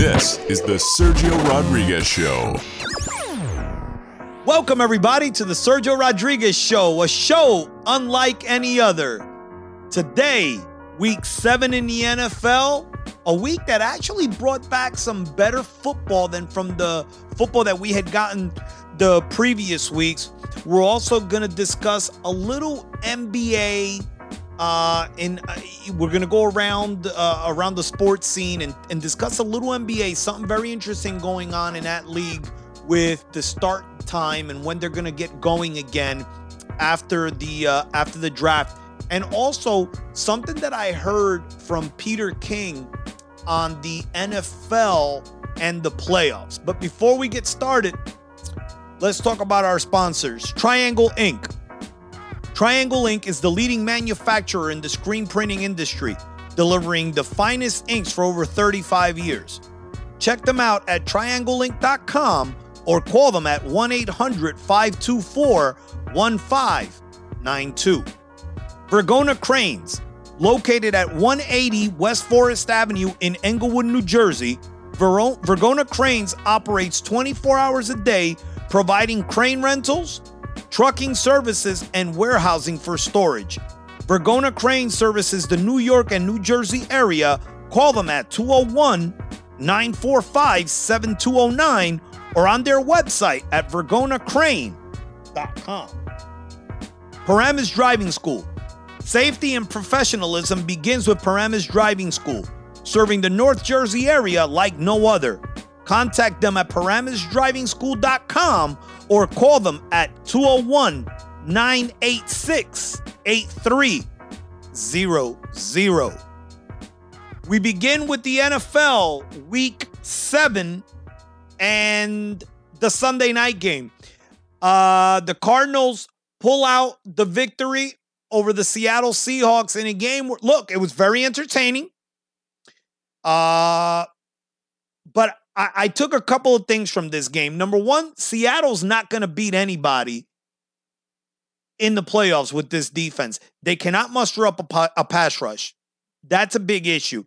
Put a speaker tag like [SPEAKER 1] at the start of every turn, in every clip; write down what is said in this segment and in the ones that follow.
[SPEAKER 1] This is the Sergio Rodriguez Show.
[SPEAKER 2] Welcome, everybody, to the Sergio Rodriguez Show, a show unlike any other. Today, week seven in the NFL, a week that actually brought back some better football than from the football that we had gotten the previous weeks. We're also going to discuss a little NBA. Uh, and uh, we're gonna go around uh, around the sports scene and, and discuss a little NBA. Something very interesting going on in that league with the start time and when they're gonna get going again after the uh, after the draft. And also something that I heard from Peter King on the NFL and the playoffs. But before we get started, let's talk about our sponsors. Triangle Ink. Triangle Ink is the leading manufacturer in the screen printing industry, delivering the finest inks for over 35 years. Check them out at triangleink.com or call them at 1 800 524 1592. Vergona Cranes, located at 180 West Forest Avenue in Englewood, New Jersey, Ver- Vergona Cranes operates 24 hours a day, providing crane rentals, trucking services, and warehousing for storage. Vergona Crane services the New York and New Jersey area. Call them at 201 945 7209 or on their website at vergonacrane.com. Paramus Driving School. Safety and professionalism begins with Paramus Driving School, serving the North Jersey area like no other. Contact them at paramusdrivingschool.com or call them at 201 986 8300. We begin with the NFL week seven and the Sunday night game. Uh, the Cardinals pull out the victory over the Seattle Seahawks in a game. Where, look, it was very entertaining. Uh, but I, I took a couple of things from this game. Number one, Seattle's not going to beat anybody in the playoffs with this defense. They cannot muster up a, a pass rush. That's a big issue.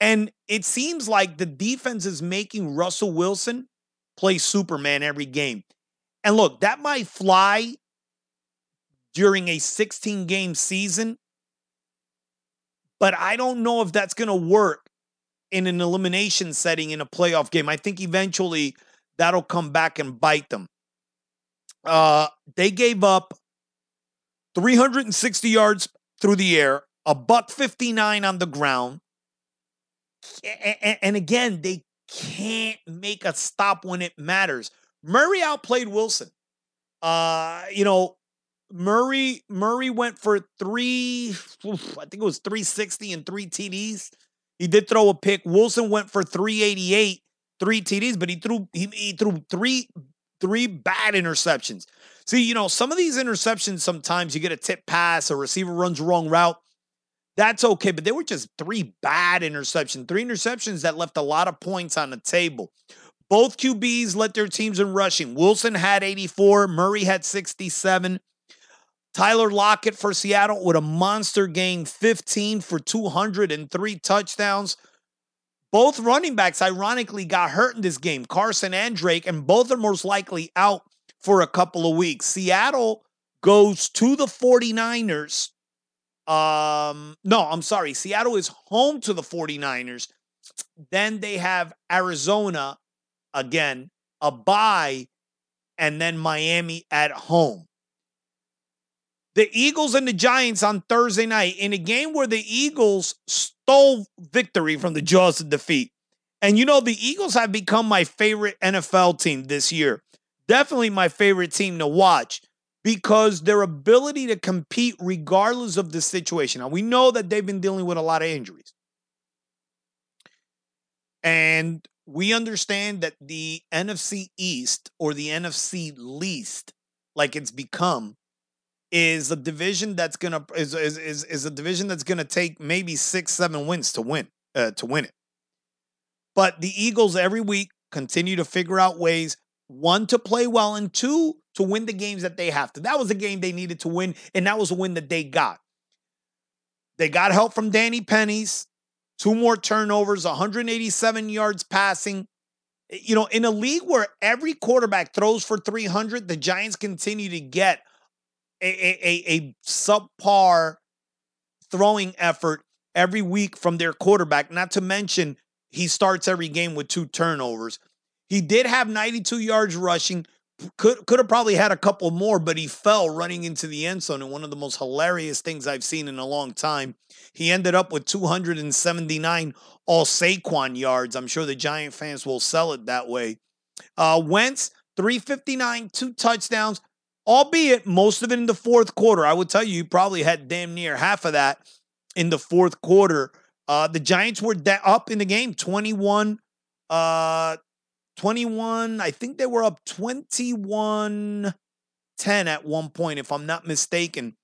[SPEAKER 2] And it seems like the defense is making Russell Wilson play Superman every game. And look, that might fly during a 16 game season, but I don't know if that's going to work in an elimination setting in a playoff game. I think eventually that'll come back and bite them. Uh, they gave up 360 yards through the air, a buck 59 on the ground. And again, they can't make a stop when it matters. Murray outplayed Wilson. Uh, you know, Murray Murray went for three, I think it was 360 and three TDs. He did throw a pick. Wilson went for 388, three TDs, but he threw he, he threw three three bad interceptions. See, you know, some of these interceptions sometimes you get a tip pass, a receiver runs wrong route. That's okay, but they were just three bad interceptions, three interceptions that left a lot of points on the table. Both QBs led their teams in rushing. Wilson had 84, Murray had 67. Tyler Lockett for Seattle with a monster game, 15 for 203 touchdowns. Both running backs, ironically, got hurt in this game, Carson and Drake, and both are most likely out for a couple of weeks. Seattle goes to the 49ers. Um, no, I'm sorry. Seattle is home to the 49ers. Then they have Arizona again, a bye, and then Miami at home the Eagles and the Giants on Thursday night in a game where the Eagles stole victory from the jaws of defeat. And you know, the Eagles have become my favorite NFL team this year. Definitely my favorite team to watch because their ability to compete regardless of the situation. Now, we know that they've been dealing with a lot of injuries. And we understand that the NFC East or the NFC least, like it's become, is a division that's gonna is is is, is a division that's gonna take maybe six seven wins to win uh, to win it. But the Eagles every week continue to figure out ways one to play well and two to win the games that they have to. That was a game they needed to win, and that was a win that they got. They got help from Danny Pennies, two more turnovers, 187 yards passing. You know, in a league where every quarterback throws for 300, the Giants continue to get a, a, a subpar throwing effort every week from their quarterback, not to mention he starts every game with two turnovers. He did have 92 yards rushing, could could have probably had a couple more, but he fell running into the end zone. And one of the most hilarious things I've seen in a long time. He ended up with 279 all Saquon yards. I'm sure the Giant fans will sell it that way. Uh, Wentz, 359, two touchdowns, albeit most of it in the fourth quarter. I would tell you, you probably had damn near half of that in the fourth quarter. Uh, the Giants were da- up in the game 21 uh, 21. I think they were up 21 10 at one point, if I'm not mistaken.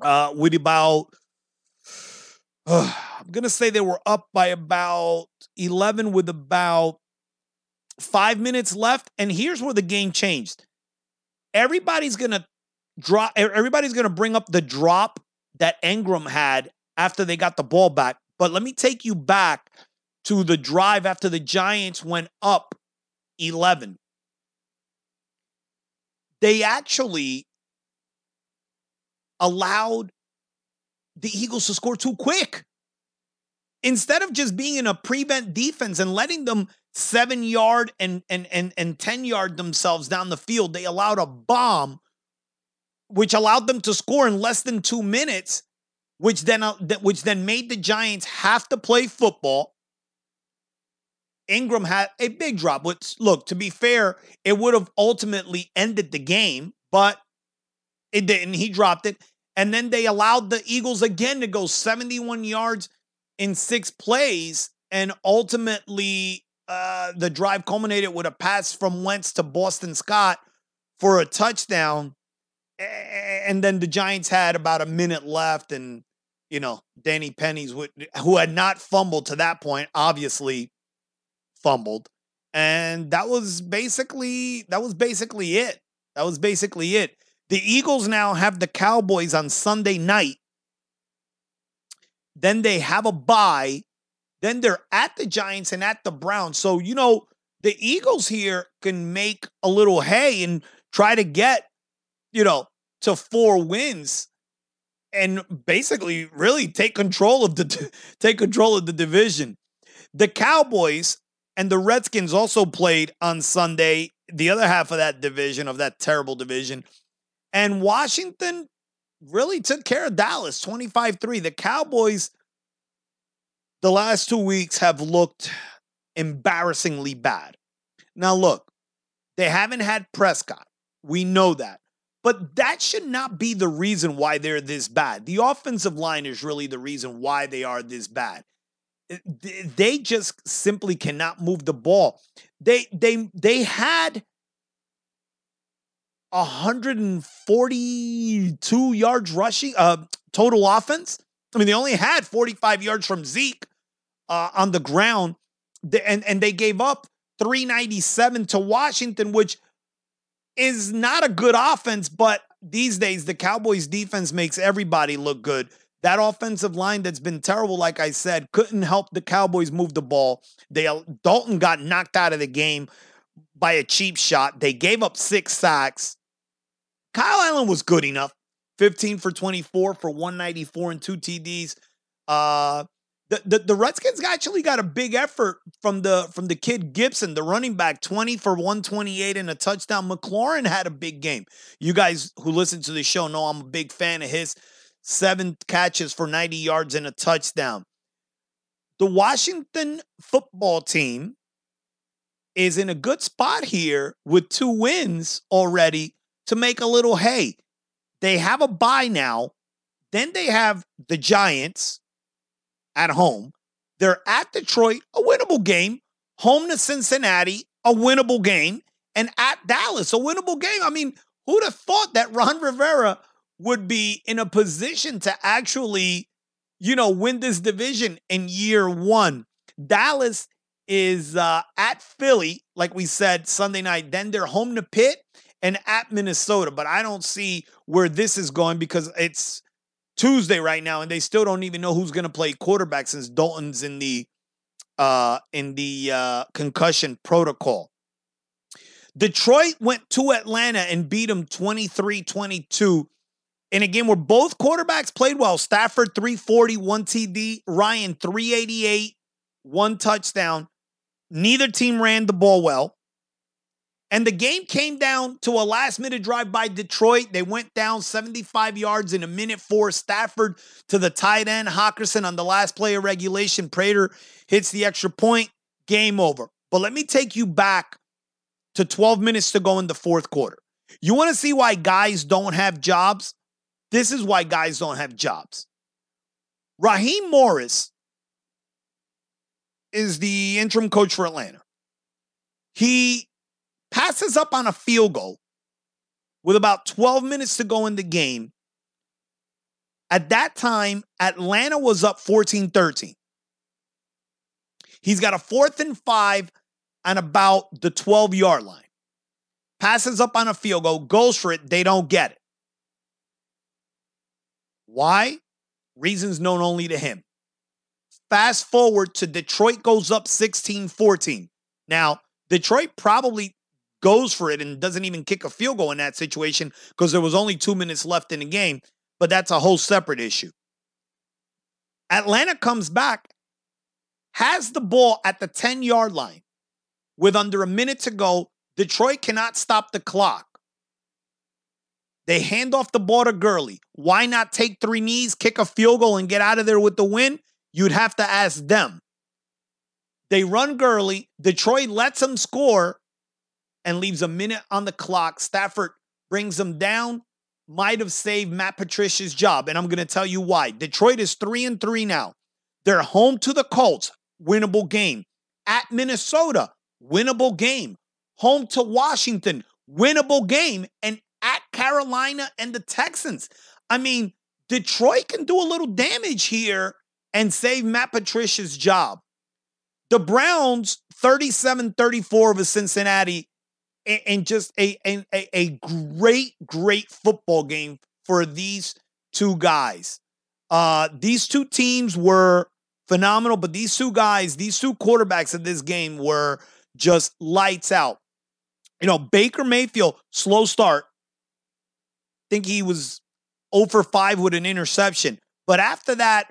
[SPEAKER 2] Uh, with about, I'm going to say they were up by about 11 with about five minutes left. And here's where the game changed. Everybody's to drop, everybody's to bring up the drop that Engram had after they got the ball back. But let me take you back to the drive after the Giants went up 11. They actually allowed the Eagles to score too quick. Instead of just being in a prevent defense and letting them seven yard and, and, and, and 10 yard themselves down the field, they allowed a bomb, which allowed them to score in less than two minutes, which then, uh, which then made the Giants have to play football Engram had a big drop. Which, look, to be fair, it would have ultimately ended the game, but it didn't. He dropped it. And then they allowed the Eagles again to go 71 yards in six plays. And ultimately, uh, the drive culminated with a pass from Wentz to Boston Scott for a touchdown. And then the Giants had about a minute left. And, you know, Danny Pennies, who had not fumbled to that point, obviously fumbled. And that was basically that was basically it. That was basically it. The Eagles now have the Cowboys on Sunday night. Then they have a bye. Then they're at the Giants and at the Browns. So, you know, the Eagles here can make a little hay and try to get, you know, to four wins and basically really take control of the take control of the division. The Cowboys and the Redskins also played on Sunday, the other half of that division, of that terrible division. And Washington really took care of Dallas 25 3. The Cowboys, the last two weeks, have looked embarrassingly bad. Now, look, they haven't had Prescott. We know that. But that should not be the reason why they're this bad. The offensive line is really the reason why they are this bad they just simply cannot move the ball. They they they had 142 yards rushing uh total offense. I mean, they only had 45 yards from Zeke uh, on the ground, and and they gave up 397 to Washington, which is not a good offense. But these days, the Cowboys' defense makes everybody look good. That offensive line that's been terrible, like I said, couldn't help the Cowboys move the ball. They Dalton got knocked out of the game by a cheap shot. They gave up six sacks. Kyle Allen was good enough. 15 for 24 for 194 and two TDs. Uh the, the, the Redskins actually got a big effort from the from the kid Gibson, the running back, 20 for 128 and a touchdown. McLaurin had a big game. You guys who listen to the show know I'm a big fan of his seven catches for 90 yards and a touchdown. The Washington football team is in a good spot here with two wins already to make a little hay. They have a bye now. Then they have the Giants at home. They're at Detroit, a winnable game. Home to Cincinnati, a winnable game. And at Dallas, a winnable game. I mean, who'd have thought that Ron Rivera would be in a position to actually, you know, win this division in year one. Dallas is uh, at Philly, like we said Sunday night. Then they're home to Pitt and at Minnesota. But I don't see where this is going because it's Tuesday right now, and they still don't even know who's going to play quarterback since Dalton's in the uh, in the uh, concussion protocol. Detroit went to Atlanta and beat them 23 22 in a game where both quarterbacks played well. Stafford 340, one TD, Ryan 388, one touchdown. Neither team ran the ball well. And the game came down to a last minute drive by Detroit. They went down 75 yards in a minute four. Stafford to the tight end. Hockenson on the last play of regulation. Prater hits the extra point. Game over. But let me take you back to 12 minutes to go in the fourth quarter. You want to see why guys don't have jobs? This is why guys don't have jobs. Raheem Morris is the interim coach for Atlanta. He passes up on a field goal with about 12 minutes to go in the game. At that time, Atlanta was up 14 13. He's got a fourth and five on about the 12 yard line. Passes up on a field goal, goes for it. They don't get it. Why? Reasons known only to him. Fast forward to Detroit goes up 16 14. Now, Detroit probably goes for it and doesn't even kick a field goal in that situation because there was only two minutes left in the game, but that's a whole separate issue. Atlanta comes back, has the ball at the 10 yard line with under a minute to go. Detroit cannot stop the clock. They hand off the ball to Gurley. Why not take three knees, kick a field goal, and get out of there with the win? You'd have to ask them. They run Gurley. Detroit lets them score and leaves a minute on the clock. Stafford brings them down. Might have saved Matt Patricia's job. And I'm going to tell you why. Detroit is three and three now. They're home to the Colts. Winnable game. At Minnesota. Winnable game. Home to Washington. Winnable game. And at Carolina and the Texans. I mean, Detroit can do a little damage here and save Matt Patricia's job. The Browns, 37 34 of a Cincinnati, and, just a, a, a great, great football game for these two guys. Uh, these two teams were phenomenal, but these two guys, these two quarterbacks of this game were just lights out. You know, Baker Mayfield, slow start. think he was 0 for 5 with an interception. But after that,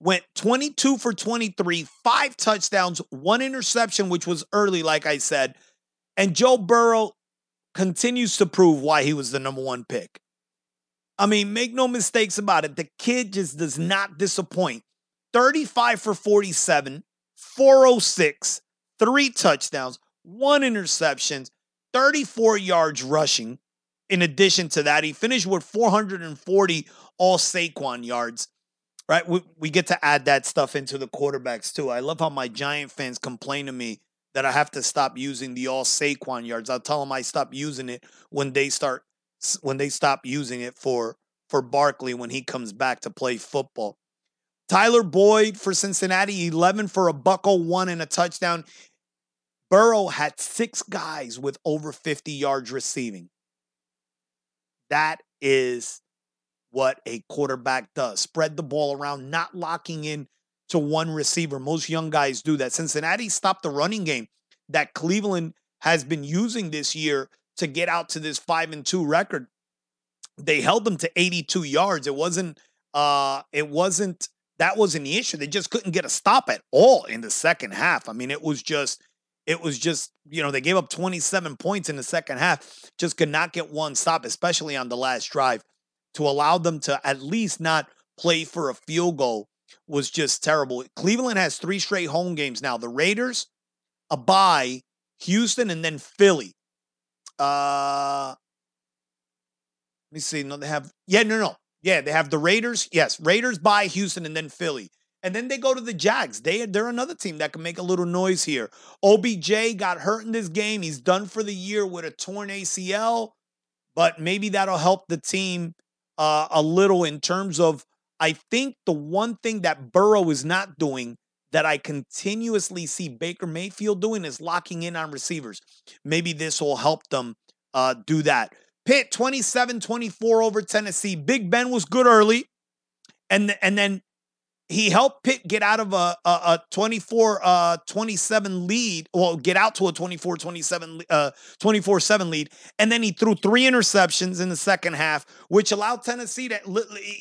[SPEAKER 2] went 22 for 23, five touchdowns, one interception, which was early, like I said. And Joe Burrow continues to prove why he was the number one pick. I mean, make no mistakes about it. The kid just does not disappoint. 35 for 47, 406, three touchdowns, one interception, 34 yards rushing. In addition to that, he finished with 440 all Saquon yards right? We, we get to add that stuff into the quarterbacks too. I love how my Giant fans complain to me that I have to stop using the all Saquon yards. I'll tell them I stop using it when they start when they stop using it for for Barkley when he comes back to play football. Tyler Boyd for Cincinnati, 11 for a buckle, oh one and a touchdown. Burrow had six guys with over 50 yards receiving. That is what a quarterback does spread the ball around, not locking in to one receiver. Most young guys do that. Cincinnati stopped the running game that Cleveland has been using this year to get out to this 5 and 2 record. They held them to 82 yards. It wasn't uh it wasn't that wasn't the issue. They just couldn't get a stop at all in the second half. I mean, it was just it was just, you know, they gave up 27 points in the second half, just could not get one stop, especially on the last drive to allow them to at least not play for a field goal was just terrible. Cleveland has three straight home games now. The Raiders, a bye, Houston, and then Philly. Uh let me see. No, they have yeah, no, no. Yeah, they have the Raiders. Yes, Raiders bye Houston and then Philly. And then they go to the Jags. They they're another team that can make a little noise here. OBJ got hurt in this game. He's done for the year with a torn ACL, but maybe that'll help the team uh, a little in terms of I think the one thing that Burrow is not doing that I continuously see Baker Mayfield doing is locking in on receivers. Maybe this will help them uh, do that. Pitt 27 24 over Tennessee. Big Ben was good early. and and then he helped Pitt get out of a, a, a 24 uh 27 lead, well, get out to a 24 27 uh 24 7 lead. And then he threw three interceptions in the second half, which allowed Tennessee to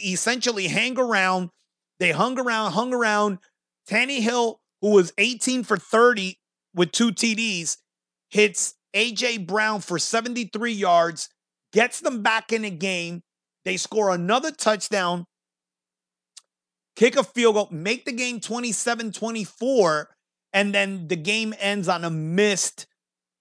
[SPEAKER 2] essentially hang around. They hung around, hung around. Tannehill, who was 18 for 30 with two TDs, hits AJ Brown for 73 yards, gets them back in the game. They score another touchdown kick a field goal, make the game 27 24, and then the game ends on a missed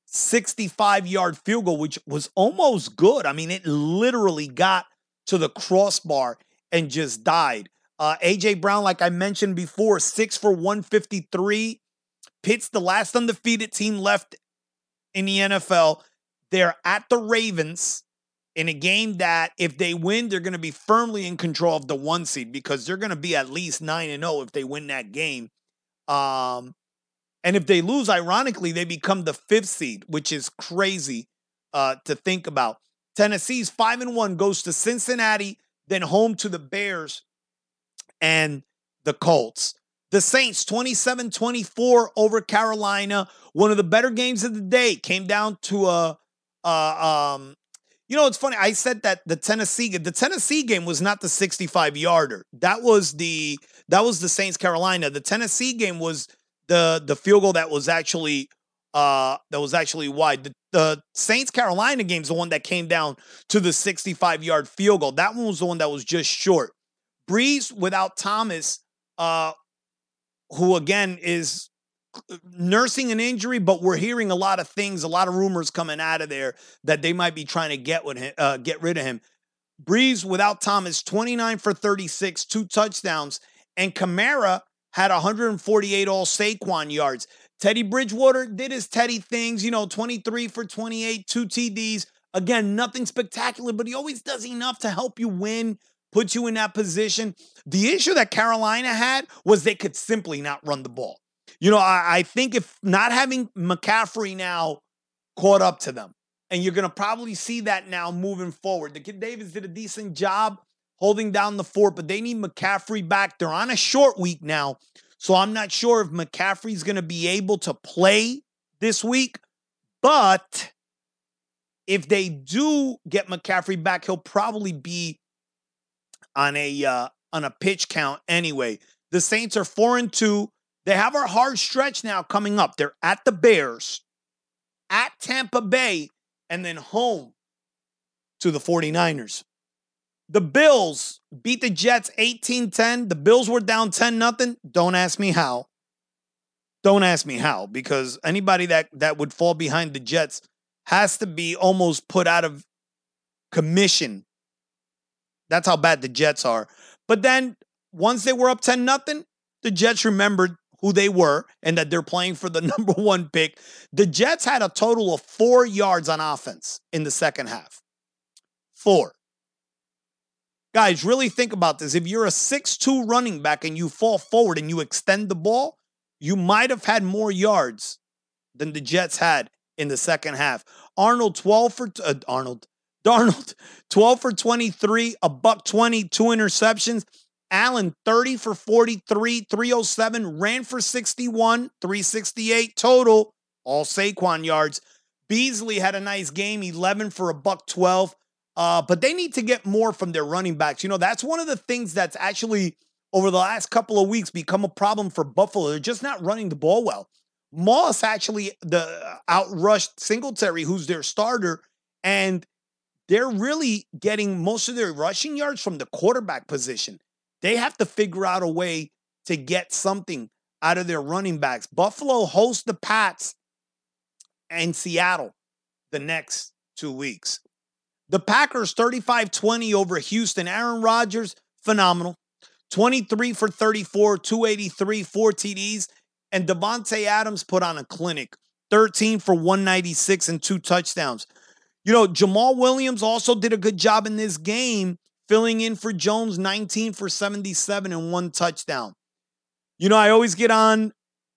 [SPEAKER 2] 65 yard field goal, which was almost good. I mean, it literally got to the crossbar and just died. Uh, AJ Brown, like I mentioned before, six for 153. Pitt's the last undefeated team left in the NFL. They're at the Ravens in a game that if they win, they're going to be firmly in control of the one seed because they're going to be at least 9 and 0 if they win that game. Um, and if they lose, ironically, they become the fifth seed, which is crazy uh, to think about. Tennessee's 5 and 1 goes to Cincinnati, then home to the Bears and the Colts. The Saints 27 24 over Carolina. One of the better games of the day came down to a, a um, you know, it's funny. I said that the Tennessee the Tennessee game was not the 65 yarder. That was the that was the Saints Carolina. The Tennessee game was the the field goal that was actually uh that was actually wide. The, the Saints Carolina game is the one that came down to the 65 yard field goal. That one was the one that was just short. Brees without Thomas, uh, who again is nursing an injury, but we're hearing a lot of things, a lot of rumors coming out of there that they might be trying to get with him, uh, get rid of him. Brees without Thomas, 29 for 36, two touchdowns, and Kamara had 148 all Saquon yards. Teddy Bridgewater did his Teddy things, you know, 23 for 28, two TDs. Again, nothing spectacular, but he always does enough to help you win, put you in that position. The issue that Carolina had was they could simply not run the ball. You know, I, I think if not having McCaffrey now caught up to them, and you're going to probably see that now moving forward. The kid Davis did a decent job holding down the fort, but they need McCaffrey back. They're on a short week now. So I'm not sure if McCaffrey's going to be able to play this week. But if they do get McCaffrey back, he'll probably be on a uh, on a pitch count anyway. The Saints are four and two. They have our hard stretch now coming up. They're at the Bears, at Tampa Bay, and then home to the 49ers. The Bills beat the Jets 18-10. The Bills were down 10 nothing. Don't ask me how. Don't ask me how because anybody that that would fall behind the Jets has to be almost put out of commission. That's how bad the Jets are. But then once they were up 10 nothing, the Jets remembered who they were and that they're playing for the number one pick. The Jets had a total of four yards on offense in the second half. Four. Guys, really think about this. If you're a 6'2 running back and you fall forward and you extend the ball, you might have had more yards than the Jets had in the second half. Arnold 12 for uh, Arnold Darnold 12 for 23, a buck 20, two interceptions. Allen 30 for 43, 307, ran for 61, 368 total, all Saquon yards. Beasley had a nice game, 11 for a buck 12. Uh, but they need to get more from their running backs. You know, that's one of the things that's actually over the last couple of weeks become a problem for Buffalo. They're just not running the ball well. Moss actually the uh, outrushed Singletary, who's their starter, and they're really getting most of their rushing yards from the quarterback position. They have to figure out a way to get something out of their running backs. Buffalo hosts the Pats and Seattle the next two weeks. The Packers 35 20 over Houston. Aaron Rodgers, phenomenal. 23 for 34, 283, four TDs. And Davante Adams put on a clinic 13 for 196 and two touchdowns. You know, Jamaal Williams also did a good job in this game filling in for Jones, 19 for 77 and one touchdown. You know, I always get on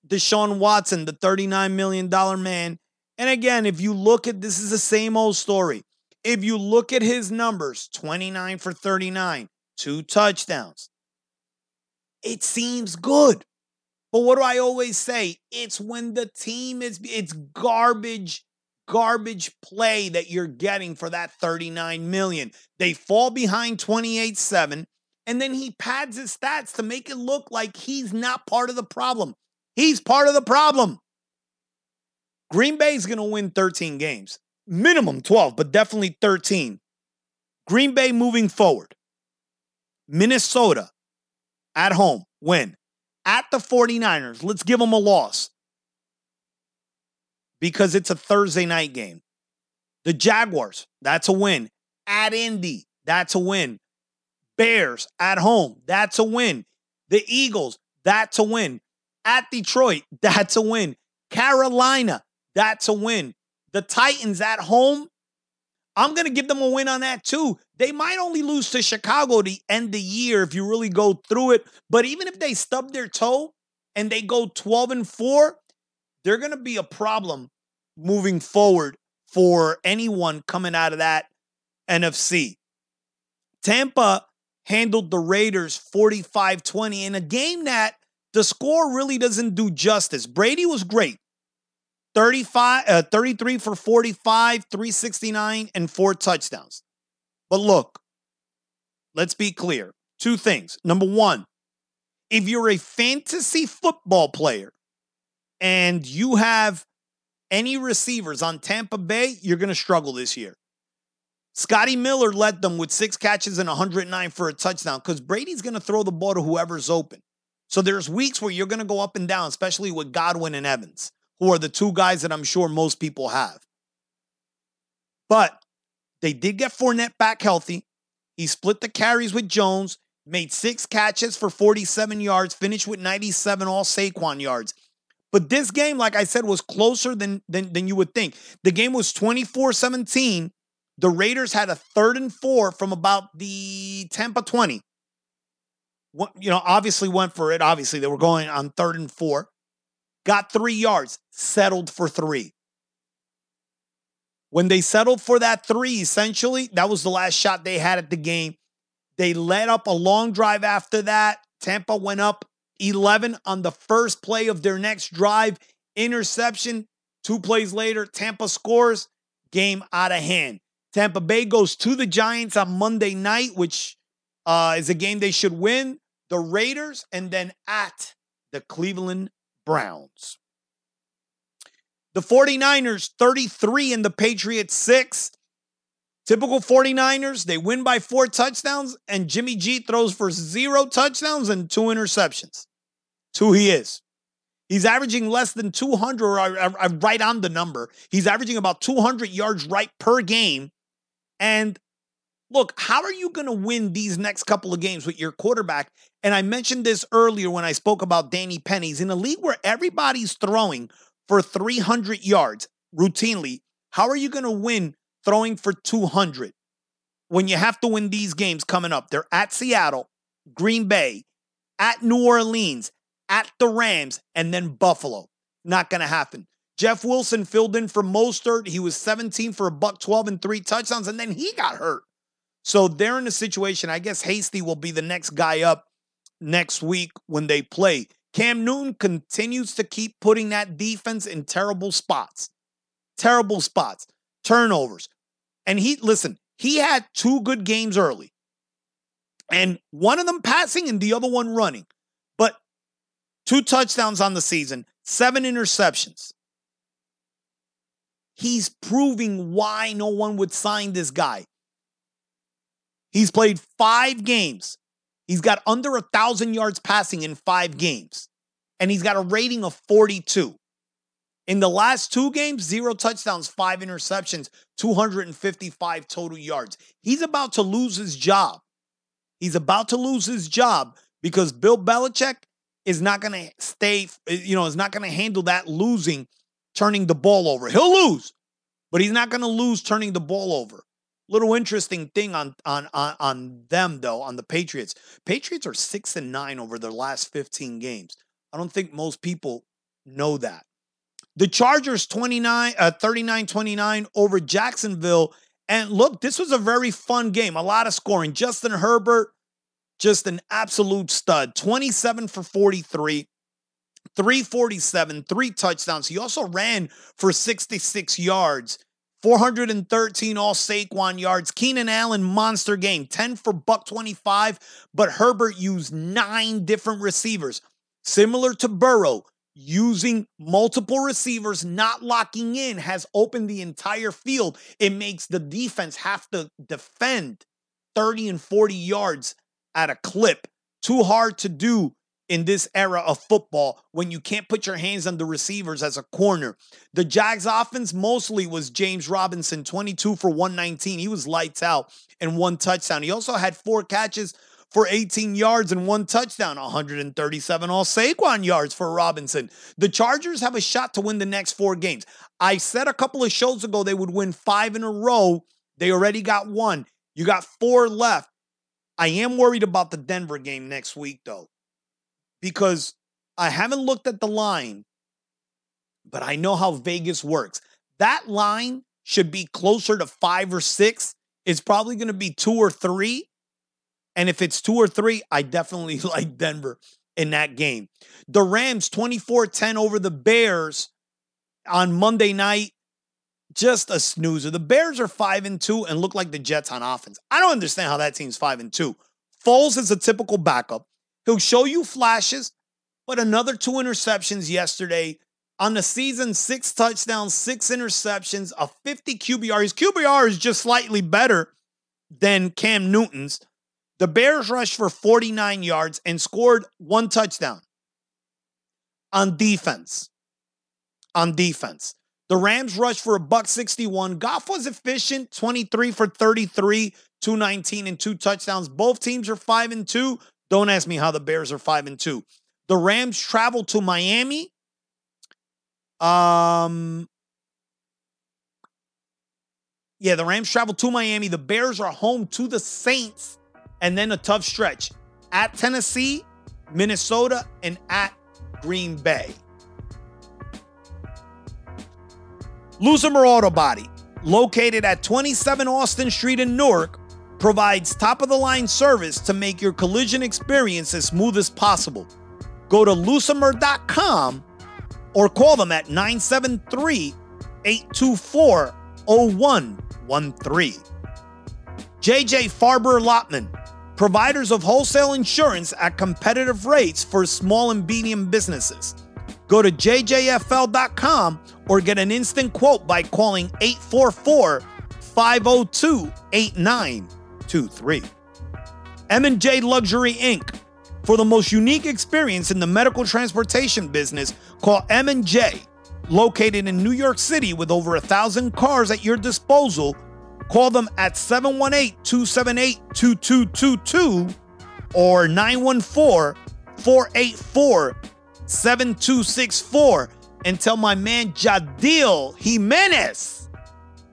[SPEAKER 2] Deshaun Watson, the $39 million man. And again, if you look at this is the same old story. If you look at his numbers, 29 for 39, two touchdowns. it seems good. But what do I always say? It's when the team is, it's garbage, garbage play that you're getting for that 39 million. They fall behind 28 7, and then he pads his stats to make it look like he's not part of the problem. He's part of the problem. Green Bay is going to win 13 games, minimum 12, but definitely 13. Green Bay moving forward. Minnesota at home, win. At the 49ers, let's give them a loss because it's a Thursday night game. The Jaguars, that's a win. At Indy, that's a win. Bears at home, that's a win. The Eagles, that's a win. At Detroit, that's a win. Carolina, that's a win. The Titans at home, I'm going to give them a win on that too. They might only lose to Chicago the end the year if you really go through it. But even if they stub their toe and they go 12 and 4, they're going to be a problem moving forward for anyone coming out of that NFC. Tampa handled the Raiders 45 20 in a game that the score really doesn't do justice. Brady was great. 35, uh, 33 for 45, 369, and four touchdowns. But look, let's be clear. Two things. Number one, if you're a fantasy football player and you have any receivers on Tampa Bay, you're going to struggle this year. Scotty Miller led them with six catches and 109 for a touchdown because Brady's going to throw the ball to whoever's open. So there's weeks where you're going to go up and down, especially with Godwin and Evans who are the two guys that I'm sure most people have. But they did get Fournette back healthy. He split the carries with Jones, made six catches for 47 yards, finished with 97 all Saquon yards. But this game, like I said, was closer than, than, than you would think. The game was 24 17. The Raiders had a third and four from about the Tampa 20. You know, obviously went for it. Obviously, they were going on third and four got three yards, settled for three. When they settled for that three, essentially, that was the last shot they had at the game. They led up a long drive after that. Tampa went up 11 on the first play of their next drive. Interception. Two plays later, Tampa scores. Game out of hand. Tampa Bay goes to the Giants on Monday night, which uh, is a game they should win. The Raiders, and then at the Cleveland Browns. The 49ers 33 and the Patriots 6. Typical 49ers, they win by four touchdowns, and Jimmy G throws for zero touchdowns and two interceptions. It's who he is. He's averaging less than 200, or right on the number. He's averaging about 200 yards right per game. And look, how are you going to win these next couple of games with your quarterback? And I mentioned this earlier when I spoke about Danny Pennies. In a league where everybody's throwing for 300 yards routinely, how are you going to win throwing for 200 when you have to win these games coming up? They're at Seattle, Green Bay, at New Orleans, at the Rams, and then Buffalo. Not going to happen. Jeff Wilson filled in for Mostert. He was 17 for a buck 12 and three touchdowns, and then he got hurt. So they're in a situation. I guess Hasty will be the next guy up next week when they play. Cam Newton continues to keep putting that defense in terrible spots. Terrible spots. Turnovers. And he, listen, he had two good games early. And one of them passing and the other one running. Two touchdowns on the season, seven interceptions. He's proving why no one would sign this guy. He's played five games. He's got under a thousand yards passing in five games, and he's got a rating of 42. In the last two games, zero touchdowns, five interceptions, 255 total yards. He's about to lose his job. He's about to lose his job because Bill Belichick is not going to stay, you know, is not going to handle that losing, turning the ball over. He'll lose, but he's not going to lose turning the ball over. Little interesting thing on, on on on them though on the Patriots. Patriots are six and nine over their last 15 games. I don't think most people know that. The Chargers 29 uh, 39-29 over Jacksonville. And look, this was a very fun game. A lot of scoring. Justin Herbert just an absolute stud. 27 for 43, 347, three touchdowns. He also ran for 66 yards. 413 all Saquon yards. Keenan Allen monster game, 10 for buck 25, but Herbert used nine different receivers. Similar to Burrow, using multiple receivers, not locking in, has opened the entire field. It makes the defense have to defend 30 and 40 yards at a clip. Too hard to do in this era of football when you can't put your hands on the receivers as a corner. The Jags offense mostly was James Robinson, 22 for 119. He was lights out and one touchdown. He also had four catches for 18 yards and one touchdown, 137 all Saquon yards for Robinson. The Chargers have a shot to win the next four games. I said a couple of shows ago they would win five in a row. They already got one. You got four left. I am worried about the Denver game next week, though because I haven't looked at the line, but I know how Vegas works. That line should be closer to five or six. It's probably going to be two or three. And if it's two or three, I definitely like Denver in that game. The Rams 24 10 over the Bears on Monday night. Just a snoozer. The Bears are 5 and 2 and look like the Jets on offense. I don't understand how that team's 5 and 2. Foles is a typical backup. He'll show you flashes, but another two interceptions yesterday. On the season, six touchdowns, six interceptions, a 50 QBR. His QBR is just slightly better than Cam Newton's. The Bears rushed for 49 yards and scored one touchdown on defense. On defense. The Rams rushed for a buck 61. Goff was efficient, 23 for 33, 219 and two touchdowns. Both teams are 5 and 2. Don't ask me how the Bears are 5 and 2. The Rams travel to Miami. Um Yeah, the Rams travel to Miami. The Bears are home to the Saints and then a tough stretch at Tennessee, Minnesota, and at Green Bay. Lucimer Auto Body, located at 27 Austin Street in Newark, provides top of the line service to make your collision experience as smooth as possible. Go to lucimer.com or call them at 973 824 0113. JJ Farber Lotman, providers of wholesale insurance at competitive rates for small and medium businesses. Go to jjfl.com or get an instant quote by calling 844 502 8923. M&J Luxury Inc. For the most unique experience in the medical transportation business, call M&J, located in New York City with over a thousand cars at your disposal. Call them at 718-278-2222 or 914-484-7264 and tell my man Jadil Jimenez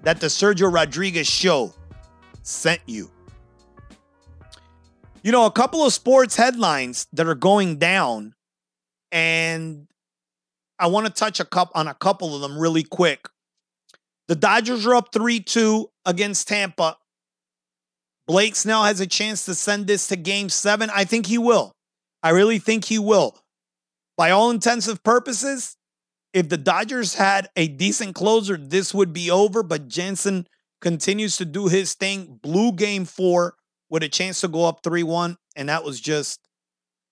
[SPEAKER 2] that the Sergio Rodriguez show sent you. You know, a couple of sports headlines that are going down, and I want to touch a cup on a couple of them really quick. The Dodgers are up 3 2 against Tampa. Blake Snell has a chance to send this to game seven. I think he will. I really think he will. By all intensive purposes, if the Dodgers had a decent closer, this would be over. But Jansen continues to do his thing. Blew game four with a chance to go up 3-1. And that was just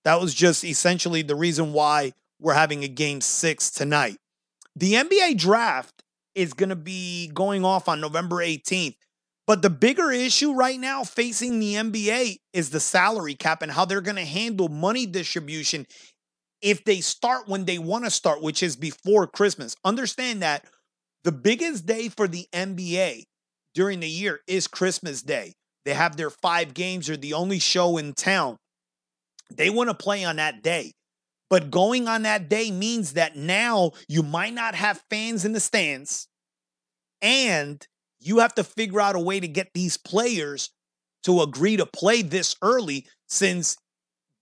[SPEAKER 2] that was just essentially the reason why we're having a game six tonight. The NBA draft is going to be going off on November 18th. But the bigger issue right now facing the NBA is the salary cap and how they're going to handle money distribution if they start when they want to start, which is before Christmas. Understand that the biggest day for the NBA during the year is Christmas Day. They have their five games, they're the only show in town. They want to play on that day. But going on that day means that now you might not have fans in the stands, and you have to figure out a way to get these players to agree to play this early since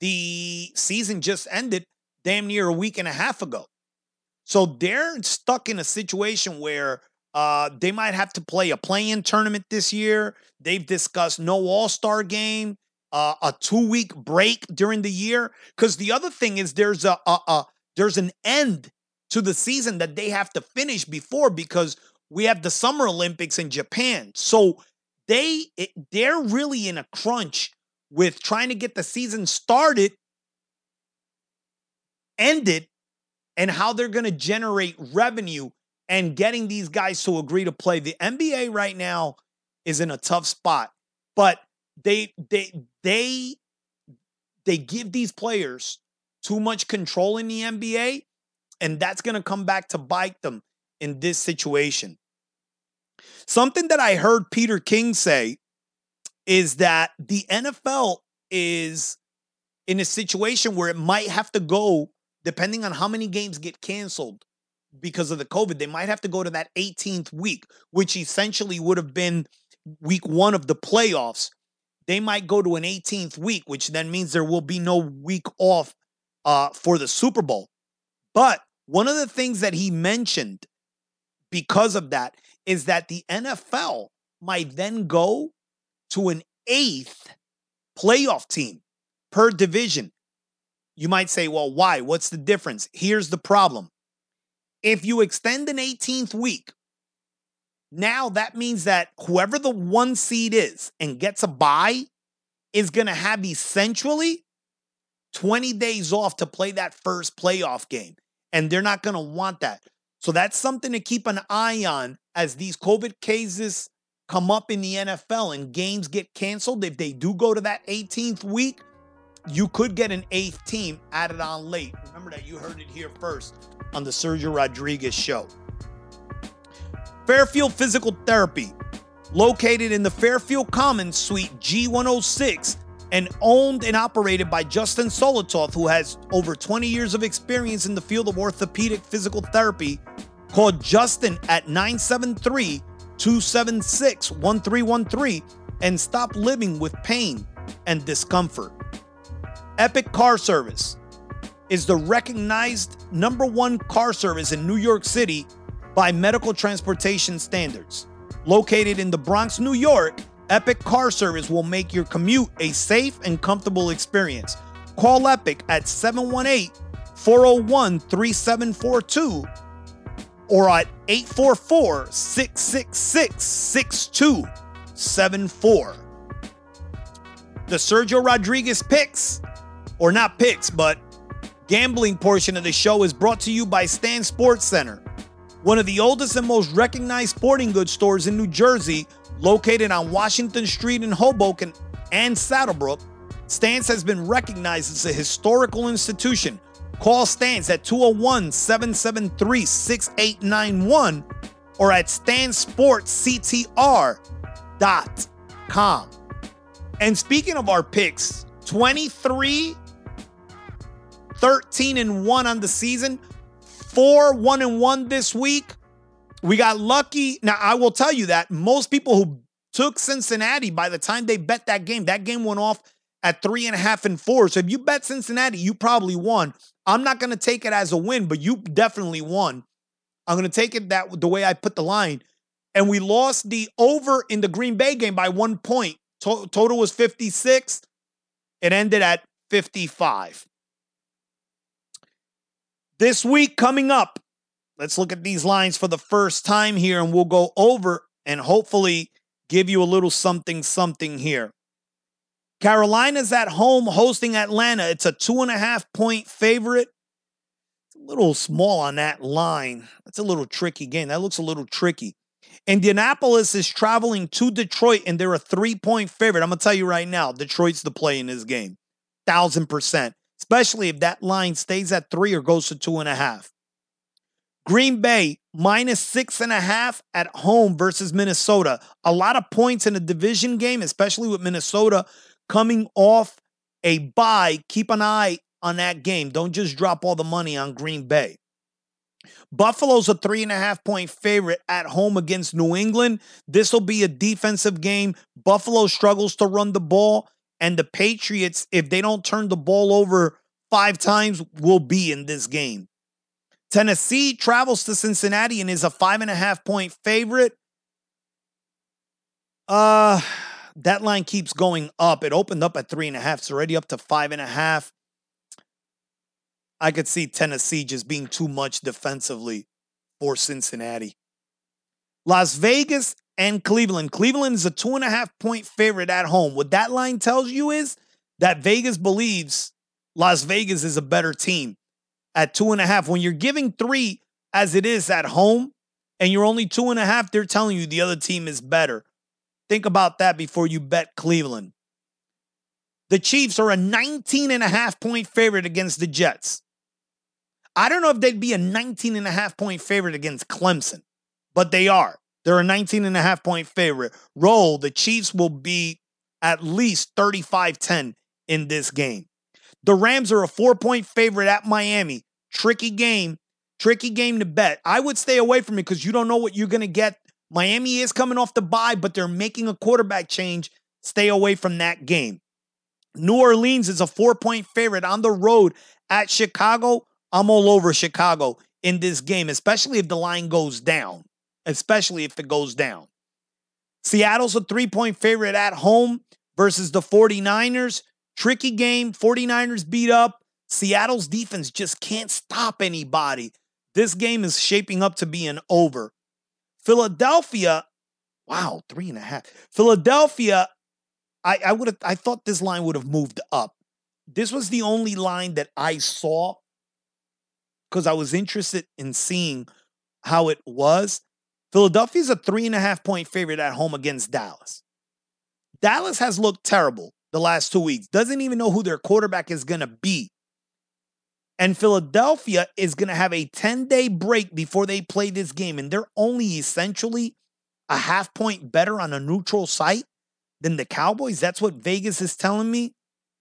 [SPEAKER 2] the season just ended damn near a week and a half ago. So they're stuck in a situation where uh, they might have to play a play-in tournament this year. They've discussed no All-Star game. uh, a two week break during the year. Because the other thing is there's a, a, a there's an end to the season that they have to finish before because we have the Summer Olympics in Japan. So they it, they're really in a crunch with trying to get the season started, ended, and how they're going to generate revenue and getting these guys to agree to play. The NBA right now is in a tough spot, but they they they they give these players too much control in the NBA, and that's going to come back to bite them in this situation. Something that I heard Peter King say is that the NFL is in a situation where it might have to go, depending on how many games get canceled because of the COVID, they might have to go to that 18th week, which essentially would have been week one of the playoffs. They might go to an 18th week, which then means there will be no week off uh, for the Super Bowl. But one of the things that he mentioned because of that is that the NFL might then go to an eighth playoff team per division. You might say, well, why? What's the difference? Here's the problem. If you extend an 18th week, now that means that whoever the one seed is and gets a bye is going to have essentially 20 days off to play that first playoff game. And they're not going to want that. So that's something to keep an eye on as these COVID cases come up in the NFL and games get canceled. If they do go to that 18th week, you could get an eighth team added on late. Remember that you heard it here first on the Sergio Rodriguez show. Fairfield Physical Therapy, located in the Fairfield Commons Suite G106 and owned and operated by Justin Solotov, who has over 20 years of experience in the field of orthopedic physical therapy. Call Justin at 973 276 1313 and stop living with pain and discomfort. Epic Car Service is the recognized number one car service in New York City by medical transportation standards. Located in the Bronx, New York, Epic Car Service will make your commute a safe and comfortable experience. Call Epic at 718 401 3742 or at 844 666 6274. The Sergio Rodriguez picks, or not picks, but gambling portion of the show is brought to you by Stan Sports Center, one of the oldest and most recognized sporting goods stores in New Jersey Located on Washington Street in Hoboken and Saddlebrook, Stans has been recognized as a historical institution. Call Stans at 201 773 6891 or at stansportsctr.com. And speaking of our picks, 23 13 and 1 on the season, 4 1 and 1 this week. We got lucky. Now, I will tell you that most people who took Cincinnati by the time they bet that game, that game went off at three and a half and four. So if you bet Cincinnati, you probably won. I'm not going to take it as a win, but you definitely won. I'm going to take it that the way I put the line. And we lost the over in the Green Bay game by one point. To- total was 56. It ended at 55. This week coming up, Let's look at these lines for the first time here and we'll go over and hopefully give you a little something, something here. Carolina's at home hosting Atlanta. It's a two and a half point favorite. It's a little small on that line. That's a little tricky game. That looks a little tricky. Indianapolis is traveling to Detroit and they're a three point favorite. I'm going to tell you right now, Detroit's the play in this game. Thousand percent. Especially if that line stays at three or goes to two and a half. Green Bay minus six and a half at home versus Minnesota. A lot of points in a division game, especially with Minnesota coming off a bye. Keep an eye on that game. Don't just drop all the money on Green Bay. Buffalo's a three and a half point favorite at home against New England. This will be a defensive game. Buffalo struggles to run the ball, and the Patriots, if they don't turn the ball over five times, will be in this game. Tennessee travels to Cincinnati and is a five and a half point favorite. Uh, that line keeps going up. It opened up at three and a half. It's already up to five and a half. I could see Tennessee just being too much defensively for Cincinnati. Las Vegas and Cleveland. Cleveland is a two and a half point favorite at home. What that line tells you is that Vegas believes Las Vegas is a better team at two and a half. When you're giving three as it is at home and you're only two and a half, they're telling you the other team is better. Think about that before you bet Cleveland. The Chiefs are a 19 and a half point favorite against the Jets. I don't know if they'd be a 19 and a half point favorite against Clemson, but they are. They're a 19 and a half point favorite. Roll, the Chiefs will be at least 35 10 in this game. The Rams are a four point favorite at Miami. Tricky game, tricky game to bet. I would stay away from it because you don't know what you're going to get. Miami is coming off the bye, but they're making a quarterback change. Stay away from that game. New Orleans is a four point favorite on the road at Chicago. I'm all over Chicago in this game, especially if the line goes down, especially if it goes down. Seattle's a three point favorite at home versus the 49ers. Tricky game. 49ers beat up. Seattle's defense just can't stop anybody. This game is shaping up to be an over. Philadelphia, wow, three and a half. Philadelphia, I, I would have I thought this line would have moved up. This was the only line that I saw because I was interested in seeing how it was. Philadelphia's a three and a half point favorite at home against Dallas. Dallas has looked terrible the last two weeks, doesn't even know who their quarterback is going to be. And Philadelphia is going to have a 10 day break before they play this game. And they're only essentially a half point better on a neutral site than the Cowboys. That's what Vegas is telling me.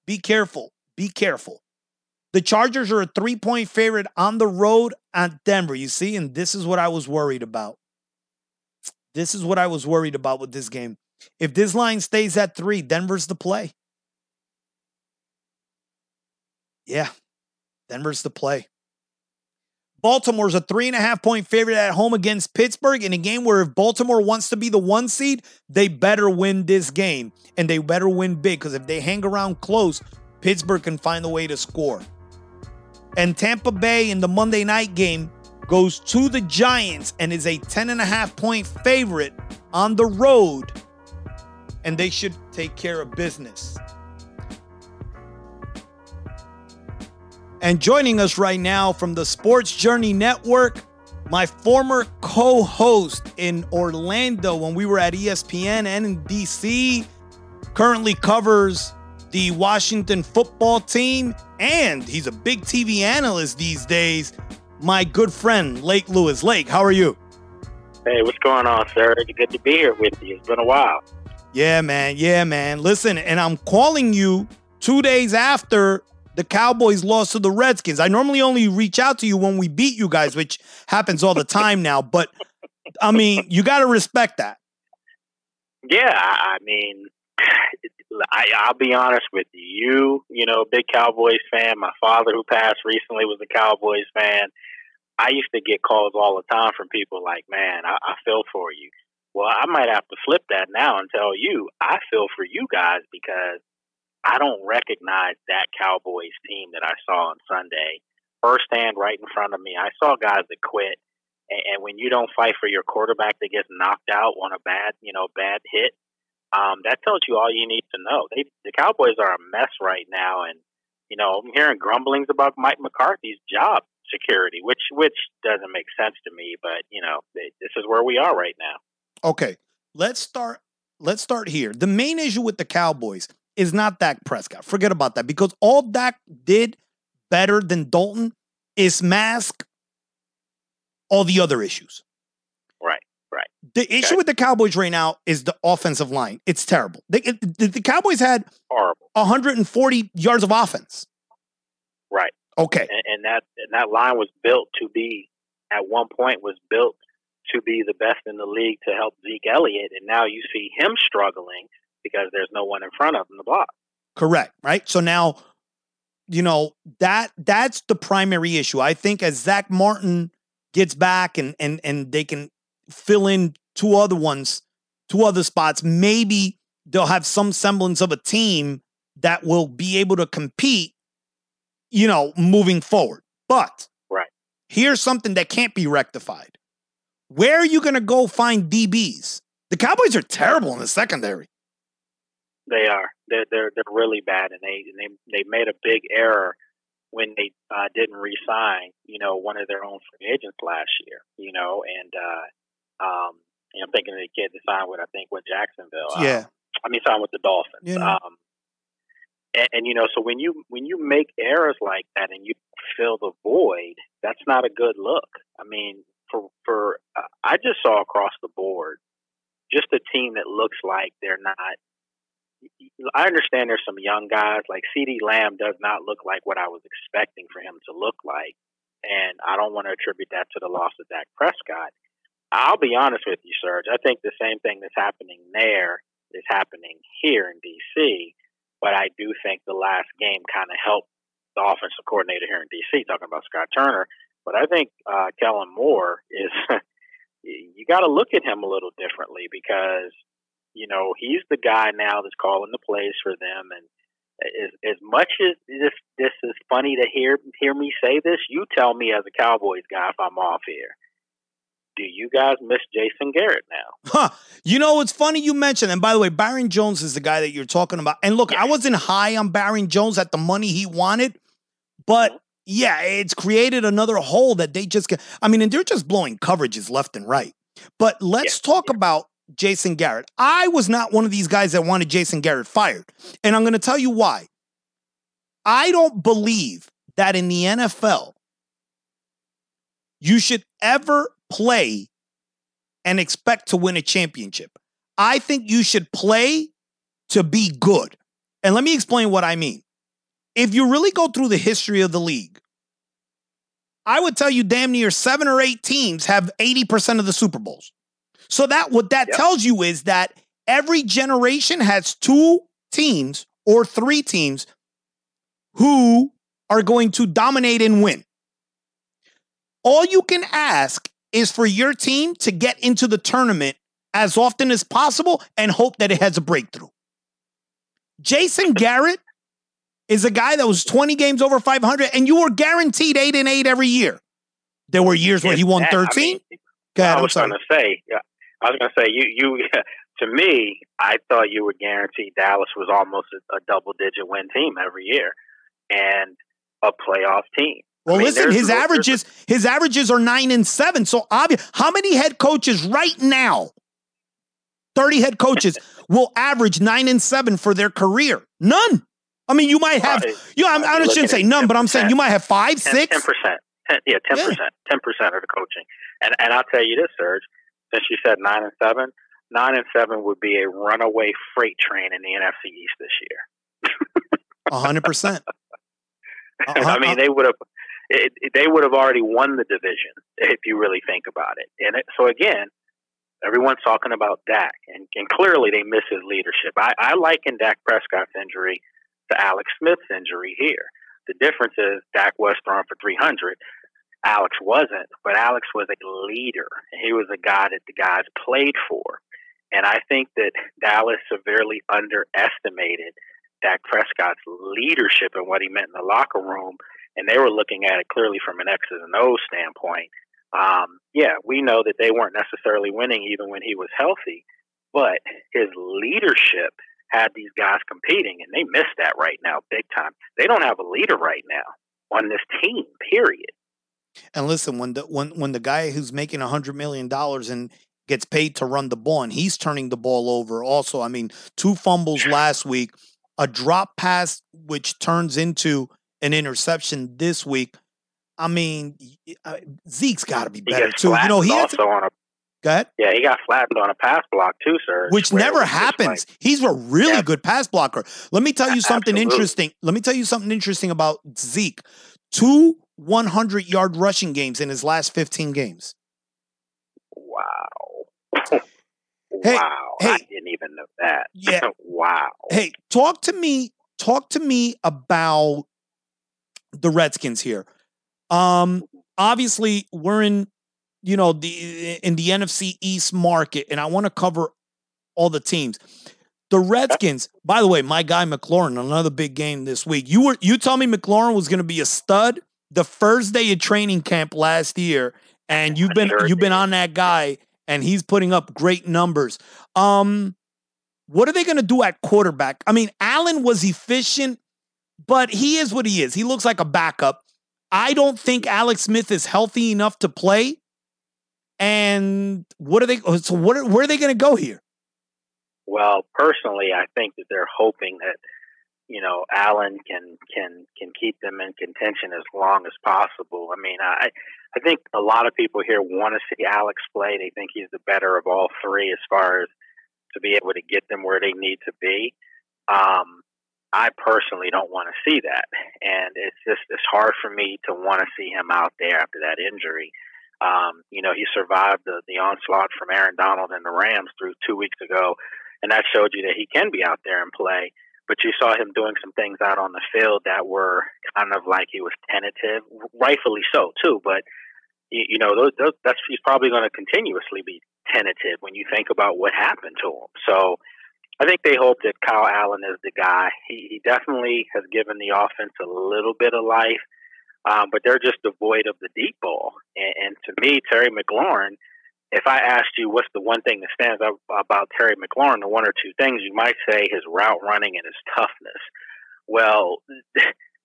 [SPEAKER 2] Be careful. Be careful. The Chargers are a three point favorite on the road at Denver, you see, and this is what I was worried about. This is what I was worried about with this game. If this line stays at three, Denver's the play. Yeah, Denver's the play. Baltimore's a three and a half point favorite at home against Pittsburgh in a game where if Baltimore wants to be the one seed, they better win this game and they better win big because if they hang around close, Pittsburgh can find a way to score. And Tampa Bay in the Monday night game goes to the Giants and is a 10 and a half point favorite on the road. And they should take care of business. And joining us right now from the Sports Journey Network, my former co host in Orlando when we were at ESPN and in DC, currently covers the Washington football team, and he's a big TV analyst these days. My good friend, Lake Lewis. Lake, how are you?
[SPEAKER 3] Hey, what's going on, sir? It's good to be here with you. It's been a while.
[SPEAKER 2] Yeah, man. Yeah, man. Listen, and I'm calling you two days after the Cowboys lost to the Redskins. I normally only reach out to you when we beat you guys, which happens all the time now. But I mean, you got to respect that.
[SPEAKER 3] Yeah, I mean, I, I'll be honest with you. You, you know, big Cowboys fan. My father, who passed recently, was a Cowboys fan. I used to get calls all the time from people like, "Man, I, I feel for you." Well, I might have to flip that now and tell you I feel for you guys because I don't recognize that Cowboys team that I saw on Sunday firsthand right in front of me. I saw guys that quit, and, when you don't fight for your quarterback that gets knocked out on a bad, you know, bad hit, um, that tells you all you need to know. They, the Cowboys are a mess right now, and you know I'm hearing grumblings about Mike McCarthy's job security, which which doesn't make sense to me. But you know they, this is where we are right now.
[SPEAKER 2] Okay, let's start. Let's start here. The main issue with the Cowboys is not Dak Prescott. Forget about that because all Dak did better than Dalton is mask all the other issues. Right, right. The issue okay. with the Cowboys right now is the offensive line. It's terrible. They, it, the, the, Cowboys had
[SPEAKER 3] horrible
[SPEAKER 2] 140 yards of offense.
[SPEAKER 3] Right.
[SPEAKER 2] Okay.
[SPEAKER 3] And, and, that and that line was built to be at one point was built to be the best in the league to help Zeke Elliott, and now you see him struggling because there's no one in front of them to block.
[SPEAKER 2] Correct. Right. So now, you know that that's the primary issue. I think as Zack Martin gets back and and and they can fill in two other ones, two other spots. Maybe they'll have some semblance of a team that will be able to compete, you know, moving forward. But
[SPEAKER 3] Right.
[SPEAKER 2] here's something that can't be rectified. Where are you going to go find DBs? The Cowboys are terrible in the secondary.
[SPEAKER 3] They are. They're they're they're really bad, and they and they they made a big error when they uh, didn't re-sign, you know, one of their own free agents last year. You know, and uh, um, you know, I'm thinking of the kid that signed with I think with Jacksonville. Um,
[SPEAKER 2] Yeah.
[SPEAKER 3] I mean, signed with the Dolphins.
[SPEAKER 2] Yeah.
[SPEAKER 3] Um, and, and you know, so when you when you make errors like that and you fill the void, that's not a good look. I mean, for for uh, I just saw across the board, just a team that looks like they're not. I understand there's some young guys like CeeDee Lamb does not look like what I was expecting for him to look like, and I don't want to attribute that to the loss of Dak Prescott. I'll be honest with you, Serge. I think the same thing that's happening there is happening here in D.C. But I do think the last game kind of helped the offensive coordinator here in D.C. Talking about Scott Turner, but I think uh, Kellen Moore is. you got to look at him a little differently because you know he's the guy now that's calling the plays for them, and as as much as this this is funny to hear hear me say this, you tell me as a Cowboys guy if I'm off here. Do you guys miss Jason Garrett now?
[SPEAKER 2] Huh. You know, it's funny you mentioned, and by the way, Byron Jones is the guy that you're talking about. And look, I wasn't high on Byron Jones at the money he wanted, but yeah, it's created another hole that they just get. I mean, and they're just blowing coverages left and right. But let's talk about Jason Garrett. I was not one of these guys that wanted Jason Garrett fired. And I'm going to tell you why. I don't believe that in the NFL, you should ever play and expect to win a championship. I think you should play to be good. And let me explain what I mean. If you really go through the history of the league, I would tell you damn near seven or eight teams have 80% of the Super Bowls. So that what that
[SPEAKER 3] Yep.
[SPEAKER 2] tells you is that every generation has two teams or three teams who are going to dominate and win. All you can ask is for your team to get into the tournament as often as possible and hope that it has a breakthrough. Jason Garrett is a guy that was 20 games over 500 and you were guaranteed 8 and 8 every year. There were years where he won
[SPEAKER 3] Yeah, I
[SPEAKER 2] 13.
[SPEAKER 3] mean, I was going to say, yeah, I was going to say, you, you, to me, I thought you were guaranteed Dallas was almost a, a double digit win team every year and a playoff team.
[SPEAKER 2] Well,
[SPEAKER 3] I mean,
[SPEAKER 2] listen, his averages his averages are 9 and 7. So obvious how many head coaches right now 30 head coaches will average 9 and 7 for their career? None. I mean, you might have you know, I'm, I shouldn't say none, but I'm saying you might have 5,
[SPEAKER 3] 10
[SPEAKER 2] 6.
[SPEAKER 3] percent. Yeah, ten percent, Ten percent of the coaching. And and I'll tell you this, Serge. Since you said nine and seven, nine and seven would be a runaway freight train in the NFC East this year.
[SPEAKER 2] 100%.
[SPEAKER 3] I mean, they would have. It, it- they would have already won the division if you really think about it. And it, so again, everyone's talking about Dak, and, and clearly they miss his leadership. I, I liken Dak Prescott's injury to Alex Smith's injury here. The difference is Dak was thrown for 300. Alex wasn't, but Alex was a leader. He was a guy that the guys played for. And I think that Dallas severely underestimated Dak Prescott's leadership and what he meant in the locker room. And they were looking at it clearly from an X's and O's standpoint. Um, yeah, we know that they weren't necessarily winning even when he was healthy, but his leadership had these guys competing, and they miss that right now big time. They don't have a leader right now on this team, period.
[SPEAKER 2] And listen, when the when when the guy who's making a hundred million dollars and gets paid to run the ball and he's turning the ball over also. I mean, two fumbles last week, a drop pass which turns into an interception this week. I mean, Zeke's got to be better too. You know, he
[SPEAKER 3] also on a
[SPEAKER 2] go ahead,
[SPEAKER 3] yeah, he got flattened on a pass block too, sir.
[SPEAKER 2] which never happens.
[SPEAKER 3] like-
[SPEAKER 2] He's a really
[SPEAKER 3] Yeah.
[SPEAKER 2] good pass blocker. Let me tell you something
[SPEAKER 3] Absolutely.
[SPEAKER 2] interesting. Let me tell you something interesting about Zeke. Two 100 yard rushing games in his last 15 games.
[SPEAKER 3] wow,
[SPEAKER 2] Hey,
[SPEAKER 3] wow, I didn't even know that.
[SPEAKER 2] Yeah.
[SPEAKER 3] wow.
[SPEAKER 2] Hey, talk to me. Talk to me about the Redskins here. Um, obviously, we're in, you know, the in the NFC East market, and I want to cover all the teams. The Redskins, by the way, my guy McLaurin, another big game this week. You were you told me McLaurin was going to be a stud the first day of training camp last year, and you've been you've been on that guy, and he's putting up great numbers. Um, what are they going to do at quarterback? I mean, Allen was efficient, but he is what he is. He looks like a backup. I don't think Alex Smith is healthy enough to play. And what are they? So what? Are, where are they going to go here?
[SPEAKER 3] Well, personally, I think that they're hoping that you know Allen can can can keep them in contention as long as possible. I mean, I I think a lot of people here want to see Alex play. They think he's the better of all three as far as to be able to get them where they need to be. Um, I personally don't want to see that, and it's just it's hard for me to want to see him out there after that injury. Um, you know, he survived the, the onslaught from Aaron Donald and the Rams through two weeks ago, and that showed you that he can be out there and play. But you saw him doing some things out on the field that were kind of like he was tentative, rightfully so too. But you, you know, those, those, that's he's probably going to continuously be tentative when you think about what happened to him. So I think they hope that Kyle Allen is the guy. He, he definitely has given the offense a little bit of life, um, but they're just devoid of the deep ball. And, and to me, Terry McLaurin, if I asked you what's the one thing that stands out about Terry McLaurin, the one or two things, you might say his route running and his toughness. Well,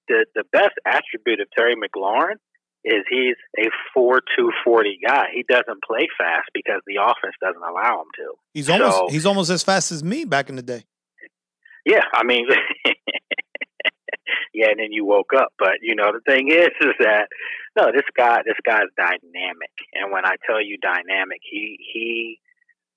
[SPEAKER 3] the the best attribute of Terry McLaurin is he's a four two forty guy. He doesn't play fast because the offense doesn't allow him to.
[SPEAKER 2] He's almost
[SPEAKER 3] So-
[SPEAKER 2] he's almost as fast as me back in the day.
[SPEAKER 3] Yeah, I mean, yeah, and then you woke up. But you know, the thing is, is that no, this guy, this guy's dynamic, and when I tell you dynamic, he he,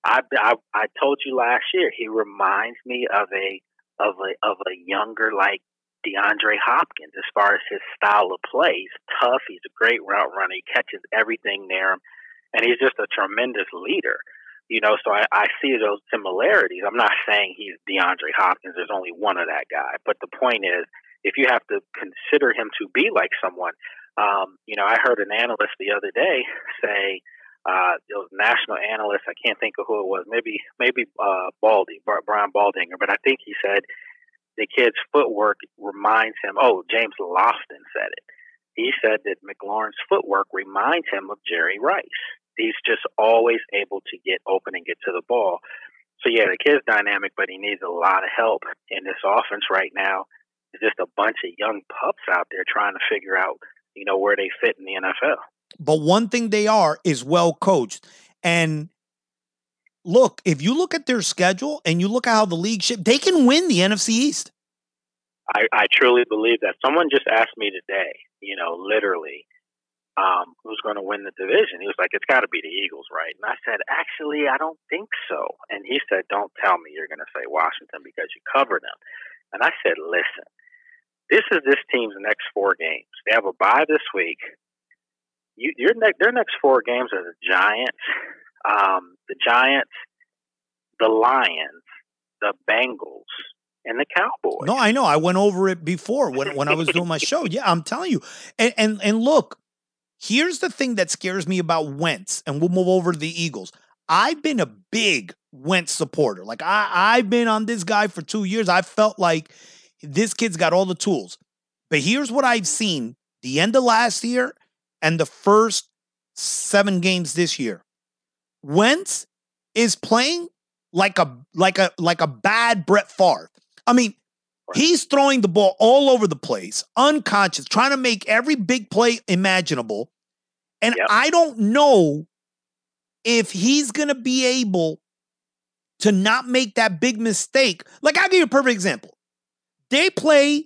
[SPEAKER 3] I I, I told you last year, he reminds me of a of a of a younger like DeAndre Hopkins as far as his style of play. He's tough. He's a great route runner. He catches everything near him, and he's just a tremendous leader. You know, so I, I see those similarities. I'm not saying he's DeAndre Hopkins. There's only one of that guy. But the point is, if you have to consider him to be like someone, um, you know, I heard an analyst the other day say, uh, it was national analyst. I can't think of who it was. Maybe, maybe uh, Baldy, Brian Baldinger. But I think he said the kid's footwork reminds him. Oh, James Lofton said it. He said that McLaurin's footwork reminds him of Jerry Rice. He's just always able to get open and get to the ball. So yeah, the kid's dynamic, but he needs a lot of help in this offense right now. It's just a bunch of young pups out there trying to figure out, you know, where they fit in the NFL.
[SPEAKER 2] But one thing they are is well coached. And look, if you look at their schedule and you look at how the league ship, they can win the NFC East.
[SPEAKER 3] I, I truly believe that. Someone just asked me today, you know, literally, um, who's going to win the division? He was like, it's got to be the Eagles, right? And I said, actually, I don't think so. And he said, don't tell me you're going to say Washington because you cover them. And I said, listen, this is this team's next four games. They have a bye this week. You, your ne- their next four games are the Giants, um, the Giants, the Lions, the Bengals, and the Cowboys.
[SPEAKER 2] No, I know. I went over it before when, when I was doing my show. Yeah, I'm telling you. And, and and look, here's the thing that scares me about Wentz, and we'll move over to the Eagles. I've been a big Wentz supporter. Like I, I've been on this guy for two years. I felt like this kid's got all the tools. But here's what I've seen the end of last year and the first seven games this year. Wentz is playing like a like a like a bad Brett Favre. I mean, he's throwing the ball all over the place, unconscious, trying to make every big play imaginable. And
[SPEAKER 3] Yep.
[SPEAKER 2] I don't know if he's going to be able to not make that big mistake. Like, I'll give you a perfect example. They play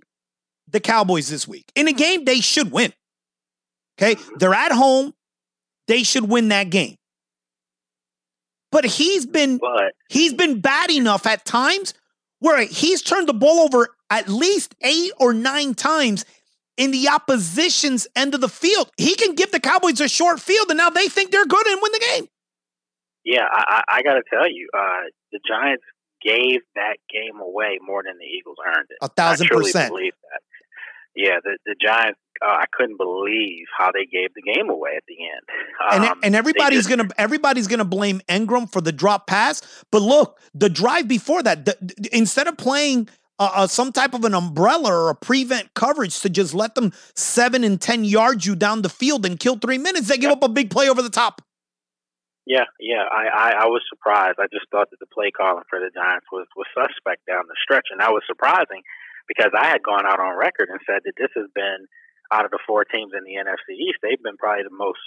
[SPEAKER 2] the Cowboys this week in a mm-hmm. game they should win. Okay. They're at home. They should win that game. But he's been
[SPEAKER 3] But
[SPEAKER 2] he's been bad enough at times where he's turned the ball over at least eight or nine times in the opposition's end of the field. He can give the Cowboys a short field, and now they think they're good and win the game.
[SPEAKER 3] Yeah, I, I, I got to tell you, uh, the Giants gave that game away more than the Eagles earned it.
[SPEAKER 2] A thousand percent.
[SPEAKER 3] believe that. yeah, the the Giants. Uh, I couldn't believe how they gave the game away at the end.
[SPEAKER 2] And,
[SPEAKER 3] Um,
[SPEAKER 2] and everybody's
[SPEAKER 3] just-
[SPEAKER 2] gonna everybody's gonna blame Engram for the drop pass. But look, the drive before that, the, the- instead of playing uh, uh, some type of an umbrella or a prevent coverage to just let them seven and ten yards you down the field and kill three minutes, they give up a big play over the top.
[SPEAKER 3] Yeah, yeah. I, I, I was surprised. I just thought that the play calling for the Giants was, was suspect down the stretch, and that was surprising because I had gone out on record and said that this has been out of the four teams in the NFC East, they've been probably the most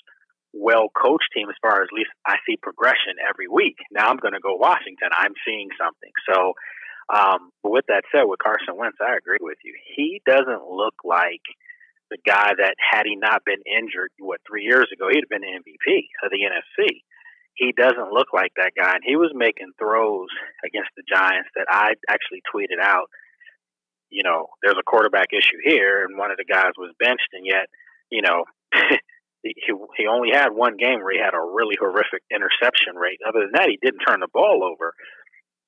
[SPEAKER 3] well coached team as far as at least I see progression every week. Now I'm going to go Washington. I'm seeing something. So, um, but with that said, with Carson Wentz, I agree with you. He doesn't look like the guy that had he not been injured, what three years ago, he'd have been the MVP of the NFC he doesn't look like that guy. And he was making throws against the Giants that I actually tweeted out. You know, there's a quarterback issue here, and one of the guys was benched, and yet, you know, he he only had one game where he had a really horrific interception rate. Other than that, he didn't turn the ball over,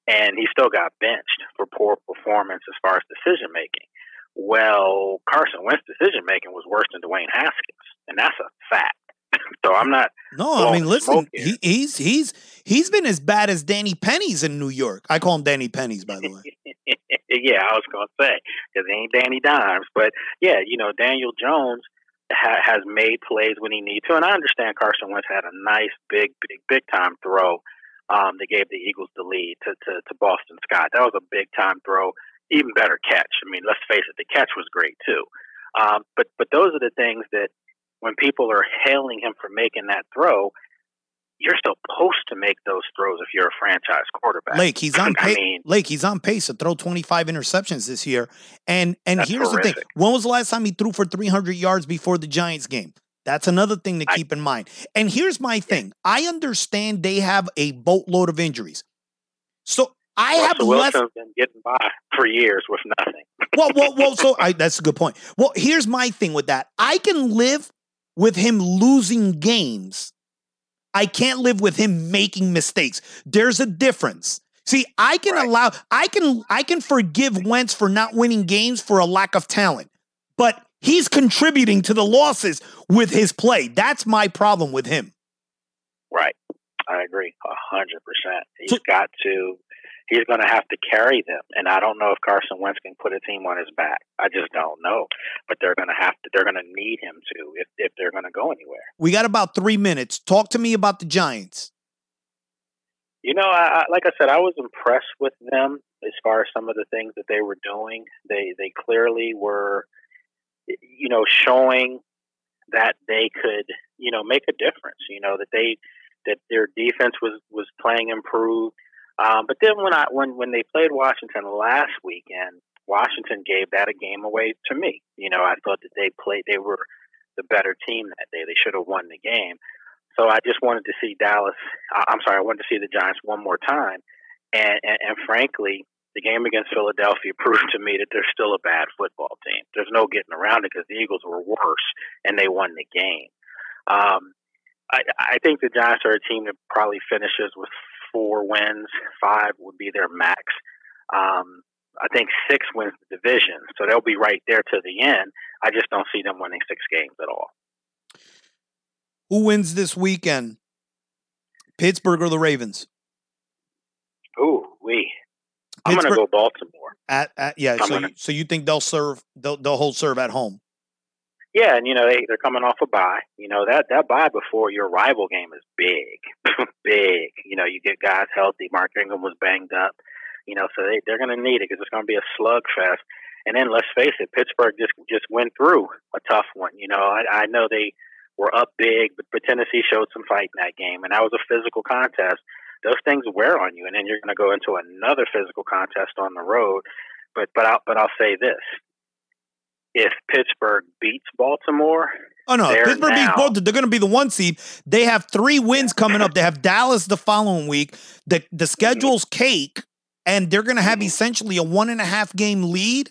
[SPEAKER 3] and he still got benched for poor performance as far as decision making. Well, Carson Wentz decision making was worse than Dwayne Haskins, and that's a fact. So I'm not
[SPEAKER 2] No, I mean, listen, he, he's he's he's been as bad as Danny Pennies in New York. I call him Danny Pennies, by the way.
[SPEAKER 3] yeah, I was going to say because ain't Danny Dimes, but yeah, you know Daniel Jones ha- has made plays when he needs to, and I understand Carson Wentz had a nice big, big, big time throw um, that gave the Eagles the lead to, to to Boston Scott. That was a big time throw, even better catch. I mean, let's face it, the catch was great too. Um, but but those are the things that when people are hailing him for making that throw. You're supposed to make those throws if you're a franchise quarterback.
[SPEAKER 2] Lake, he's on
[SPEAKER 3] I
[SPEAKER 2] pace.
[SPEAKER 3] mean-
[SPEAKER 2] Lake, he's on pace to throw 25 interceptions this year. And and here's the thing:
[SPEAKER 3] horrific.
[SPEAKER 2] when was the last time he threw for 300 yards before the Giants game? That's another thing to
[SPEAKER 3] I-
[SPEAKER 2] keep in mind. And here's my thing: I understand they have a boatload of injuries, so I have
[SPEAKER 3] Russell
[SPEAKER 2] less.
[SPEAKER 3] Wilson's been getting by for years with nothing.
[SPEAKER 2] well, well, well. So I, that's a good point. Well, here's my thing with that: I can live with him losing games. I can't live with him making mistakes. There's a difference. See, I can
[SPEAKER 3] Right.
[SPEAKER 2] allow, I can, I can forgive Wentz for not winning games for a lack of talent, but he's contributing to the losses with his play. That's my problem with him.
[SPEAKER 3] Right. I agree a hundred percent. He's
[SPEAKER 2] So-
[SPEAKER 3] got to. He's going to have to carry them, and I don't know if Carson Wentz can put a team on his back. I just don't know, but they're going to have to. They're going to need him to if if they're going to go anywhere.
[SPEAKER 2] We got about three minutes. Talk to me about the Giants.
[SPEAKER 3] You know, I, I, like I said, I was impressed with them as far as some of the things that they were doing. They they clearly were, you know, showing that they could, you know, make a difference. You know that they that their defense was was playing improved. Um, but then when I when when they played Washington last weekend, Washington gave that a game away to me. You know, I thought that they played they were the better team that day. They should have won the game. So I just wanted to see Dallas. I'm sorry, I wanted to see the Giants one more time. And, and, and frankly, the game against Philadelphia proved to me that they're still a bad football team. There's no getting around it because the Eagles were worse and they won the game. Um, I, I think the Giants are a team that probably finishes with four wins. Five would be their max. Um, I think six wins the division, so they'll be right there to the end. I just don't see them winning six games at all.
[SPEAKER 2] Who wins this weekend? Pittsburgh or the Ravens?
[SPEAKER 3] Ooh, we. I'm going to go Baltimore.
[SPEAKER 2] At, at yeah,
[SPEAKER 3] I'm
[SPEAKER 2] so
[SPEAKER 3] gonna-
[SPEAKER 2] you, so you think they'll serve they'll, they'll hold serve at home?
[SPEAKER 3] Yeah, and you know they they're coming off a bye. You know that that bye before your rival game is big, big. You know you get guys healthy. Mark Ingram was banged up. You know, so they they're going to need it because it's going to be a slugfest. And then let's face it, Pittsburgh just just went through a tough one. You know, I, I know they were up big, but, but Tennessee showed some fight in that game, and that was a physical contest. Those things wear on you, and then you're going to go into another physical contest on the road. But but I'll, but I'll say this: if Pittsburgh beats Baltimore,
[SPEAKER 2] Oh no, Pittsburgh beats Baltimore. They're going to be the one seed. They have three wins coming up. They have Dallas the following week. The the schedule's cake, and they're going to have
[SPEAKER 3] Mhm.
[SPEAKER 2] essentially a one and a half game lead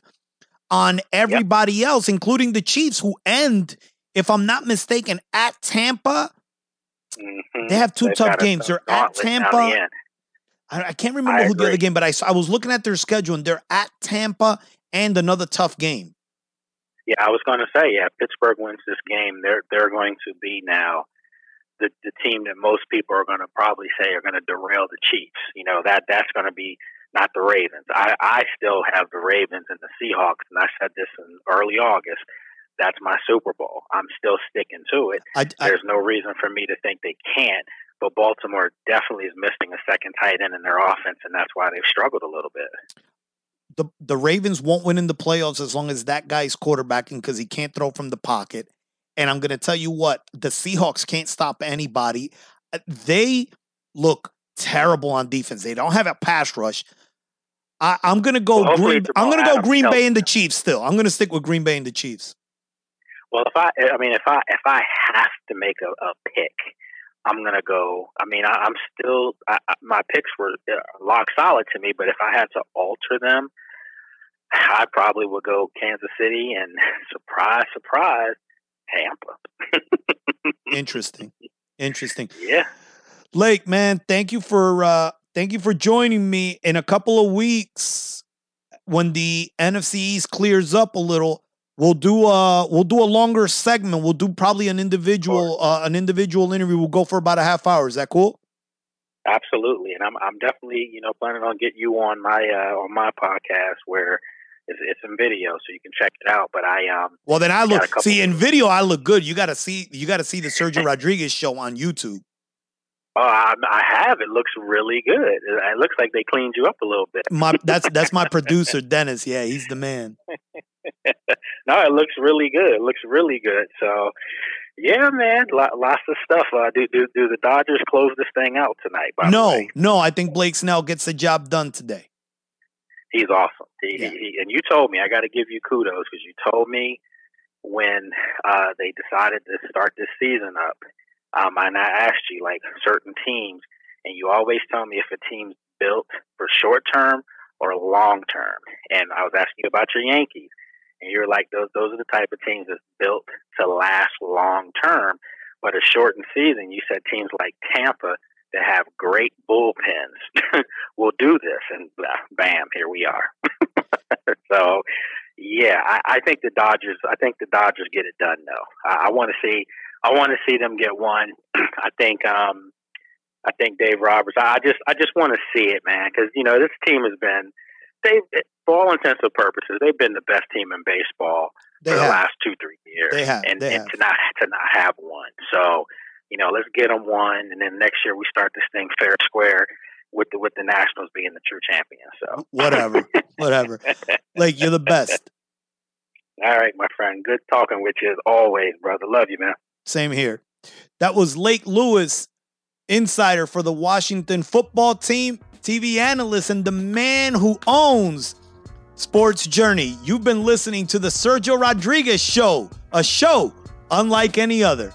[SPEAKER 2] on everybody else, including the Chiefs, who end, if I'm not mistaken, at Tampa.
[SPEAKER 3] mhm,
[SPEAKER 2] They have two
[SPEAKER 3] they've
[SPEAKER 2] tough games. They're at
[SPEAKER 3] gauntlet down the
[SPEAKER 2] Tampa. I, I can't remember
[SPEAKER 3] I
[SPEAKER 2] who the other game, but I I was looking at their schedule, and they're at Tampa and another tough game.
[SPEAKER 3] Yeah, I was going to say, yeah, Pittsburgh wins this game. They're they're going to be now the the team that most people are going to probably say are going to derail the Chiefs. You know that that's going to be not the Ravens. I I still have the Ravens and the Seahawks, and I said this in early August. That's my Super Bowl. I'm still sticking to it.
[SPEAKER 2] I, I,
[SPEAKER 3] There's no reason for me to think they can't. But Baltimore definitely is missing a second tight end in their offense, and that's why they've struggled a little bit.
[SPEAKER 2] The the Ravens won't win in the playoffs as long as that guy's quarterbacking because he can't throw from the pocket. And I'm going to tell you what, the Seahawks can't stop anybody. Uh, They look terrible on defense. They don't have a pass rush. I, I'm going to go
[SPEAKER 3] Well,
[SPEAKER 2] Green. I'm going to go Green Bay and the. Chiefs. Still, I'm going to stick with Green Bay and the Chiefs.
[SPEAKER 3] Well, if I, I mean, if I if I have to make a, a pick, I'm gonna go. I mean, I, I'm still I, I, my picks were uh, lock solid to me, but if I had to alter them, I probably would go Kansas City and surprise, surprise, Tampa.
[SPEAKER 2] Interesting, interesting.
[SPEAKER 3] Yeah,
[SPEAKER 2] Lake, man, thank you for uh thank you for joining me in a couple of weeks when the NFC East clears up a little. We'll do uh we'll do a longer segment. We'll do probably an individual uh, an individual interview. We'll go for about a half hour. Is that cool?
[SPEAKER 3] absolutely. And I'm I'm definitely you know planning on getting you on my uh, on my podcast where it's, it's in video, so you can check it out. But I um
[SPEAKER 2] Well, then I look see in video. I look good. You got to see you got to see the Sergio Rodriguez show on YouTube.
[SPEAKER 3] oh I, I have it looks really good. It, looks like they cleaned you up a little bit.
[SPEAKER 2] My that's that's my producer Dennis. Yeah, he's the man.
[SPEAKER 3] no, it looks really good. It looks really good. So, yeah, man, lo- lots of stuff. Uh, do, do do the Dodgers close this thing out tonight? By the
[SPEAKER 2] No, no, I think Blake Snell gets the job done today.
[SPEAKER 3] He's awesome. He,
[SPEAKER 2] Yeah.
[SPEAKER 3] he, and you told me I got to give you kudos because you told me when uh, they decided to start this season up. Um, and I asked you like certain teams, and you always tell me if a team's built for short term or long term. And I was asking you about your Yankees, and you're like those those are the type of teams that's built to last long term. But a shortened season, you said teams like Tampa that have great bullpens will do this, and bam, here we are. so, yeah, I, I think the Dodgers. I think the Dodgers get it done. Though I, I want to see. I want to see them get one. I think. um I think Dave Roberts. I just. I just want to see it, man, because you know this team has been. They, for all intents and purposes, they've been the best team in baseball
[SPEAKER 2] They
[SPEAKER 3] for the last two, three years.
[SPEAKER 2] They have.
[SPEAKER 3] and,
[SPEAKER 2] They
[SPEAKER 3] and
[SPEAKER 2] have.
[SPEAKER 3] to not to not have one. So, you know, let's get them one, and then next year we start this thing fair square with the with the Nationals being the true champion. So,
[SPEAKER 2] Whatever, whatever. Like you're the best.
[SPEAKER 3] all right, my friend, good talking with you as always, brother. Love you, man.
[SPEAKER 2] Same here. That was Lake Lewis, insider for the Washington football team, TV analyst, and the man who owns Sports Journey. You've been listening to the Sergio Rodriguez Show, a show unlike any other.